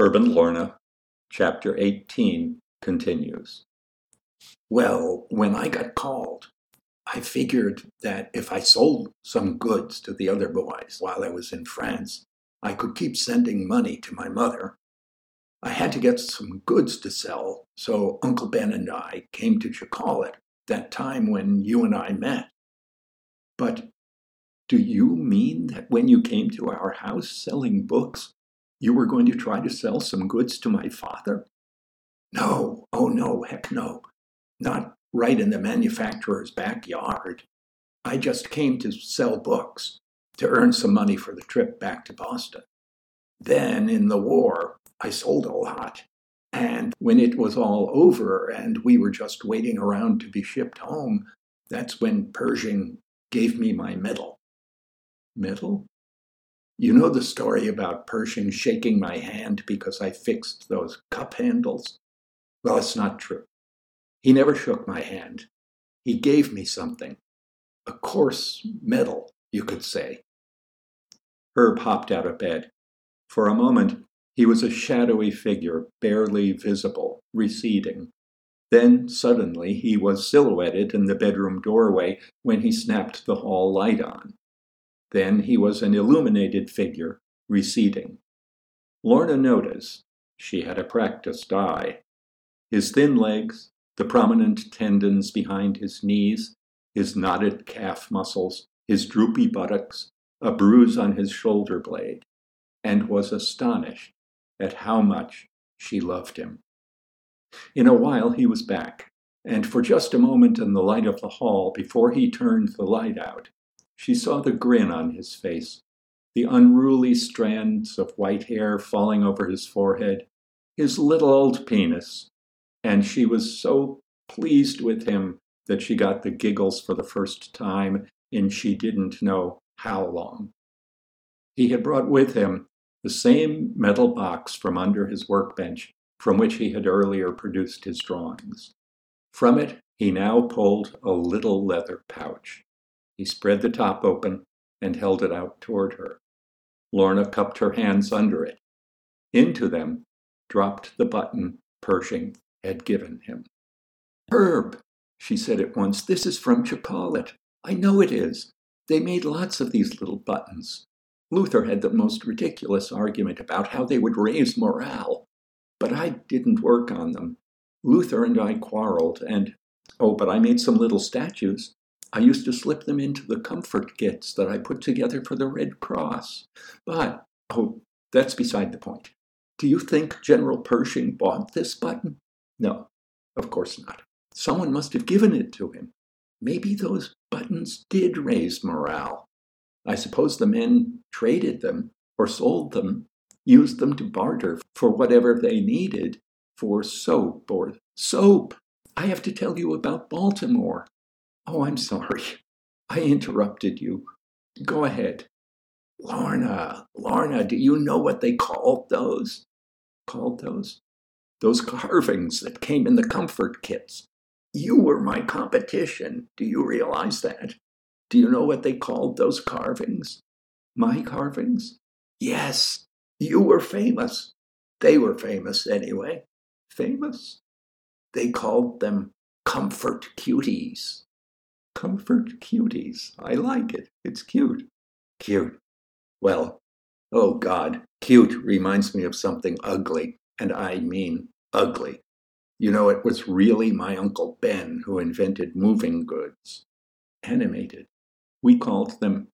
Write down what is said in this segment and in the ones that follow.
Herb and Lorna, Chapter 18 continues. Well, when I got called, I figured that if I sold some goods to the other boys while I was in France, I could keep sending money to my mother. I had to get some goods to sell, so Uncle Ben and I came to Chacallit that time when you and I met. But do you mean that when you came to our house selling books, you were going to try to sell some goods to my father? No, oh no, heck no. Not right in the manufacturer's backyard. I just came to sell books to earn some money for the trip back to Boston. Then, in the war, I sold a lot. And when it was all over and we were just waiting around to be shipped home, that's when Pershing gave me my medal. Medal? You know the story about Pershing shaking my hand because I fixed those cup handles? Well, it's not true. He never shook my hand. He gave me something. A coarse medal, you could say. Herb hopped out of bed. For a moment, he was a shadowy figure, barely visible, receding. Then, suddenly, he was silhouetted in the bedroom doorway when he snapped the hall light on. Then he was an illuminated figure, receding. Lorna noticed she had a practiced eye. His thin legs, the prominent tendons behind his knees, his knotted calf muscles, his droopy buttocks, a bruise on his shoulder blade, and was astonished at how much she loved him. In a while he was back, and for just a moment in the light of the hall before he turned the light out, she saw the grin on his face, the unruly strands of white hair falling over his forehead, his little old penis, and she was so pleased with him that she got the giggles for the first time in she didn't know how long. He had brought with him the same metal box from under his workbench from which he had earlier produced his drawings. From it he now pulled a little leather pouch. He spread the top open and held it out toward her. Lorna cupped her hands under it. Into them dropped the button Pershing had given him. Herb, she said at once, this is from Chacallit. I know it is. They made lots of these little buttons. Luther had the most ridiculous argument about how they would raise morale, but I didn't work on them. Luther and I quarreled, and oh, but I made some little statues. I used to slip them into the comfort kits that I put together for the Red Cross. But, oh, that's beside the point. Do you think General Pershing bought this button? No, of course not. Someone must have given it to him. Maybe those buttons did raise morale. I suppose the men traded them or sold them, used them to barter for whatever they needed for soap or soap. I have to tell you about Baltimore. Oh, I'm sorry. I interrupted you. Go ahead. Lorna, Lorna, do you know what they called those? Called those? Those carvings that came in the comfort kits. You were my competition. Do you realize that? Do you know what they called those carvings? My carvings? Yes, you were famous. They were famous anyway. Famous? They called them comfort cuties. Comfort cuties. I like it. It's cute. Cute. Well, oh God, cute reminds me of something ugly, and I mean ugly. You know, it was really my Uncle Ben who invented moving goods. Animated. We called them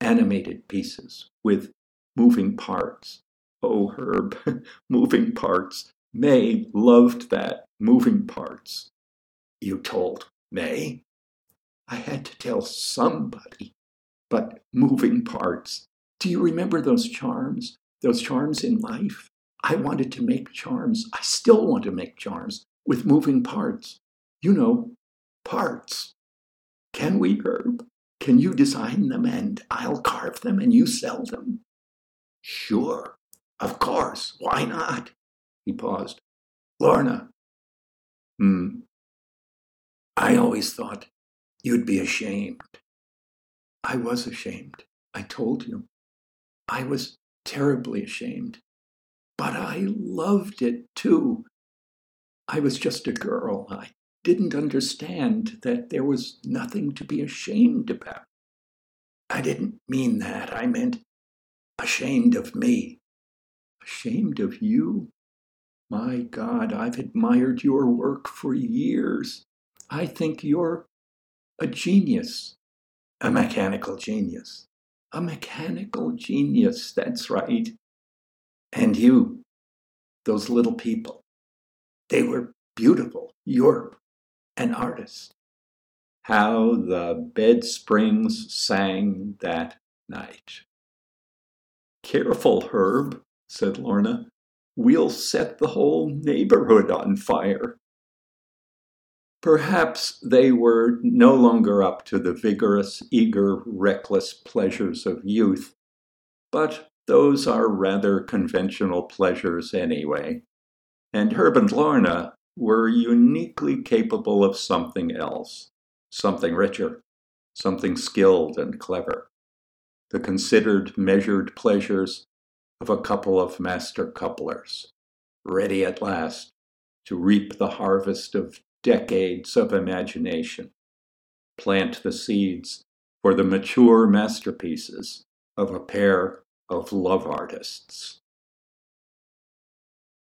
animated pieces with moving parts. Oh, Herb, moving parts. May loved that, moving parts. You told May? I had to tell somebody. But moving parts. Do you remember those charms? Those charms in life? I wanted to make charms. I still want to make charms with moving parts. You know, parts. Can we, Herb? Can you design them and I'll carve them and you sell them? Sure. Of course. Why not? He paused. Lorna. Hmm. I always thought You'd be ashamed. I was ashamed. I told you. I was terribly ashamed. but I loved it too. I was just a girl. I didn't understand that there was nothing to be ashamed about. I didn't mean that. I meant ashamed of me. Ashamed of you? My God, I've admired your work for years. I think you're a genius, a mechanical genius. A mechanical genius, that's right. And you, those little people, they were beautiful. You're an artist. How the bed springs sang that night. Careful, Herb, said Lorna. We'll set the whole neighborhood on fire. Perhaps they were no longer up to the vigorous, eager, reckless pleasures of youth, but those are rather conventional pleasures anyway. And Herb and Lorna were uniquely capable of something else, something richer, something skilled and clever. The considered, measured pleasures of a couple of master couplers, ready at last to reap the harvest of decades of imagination, plant the seeds for the mature masterpieces of a pair of love artists.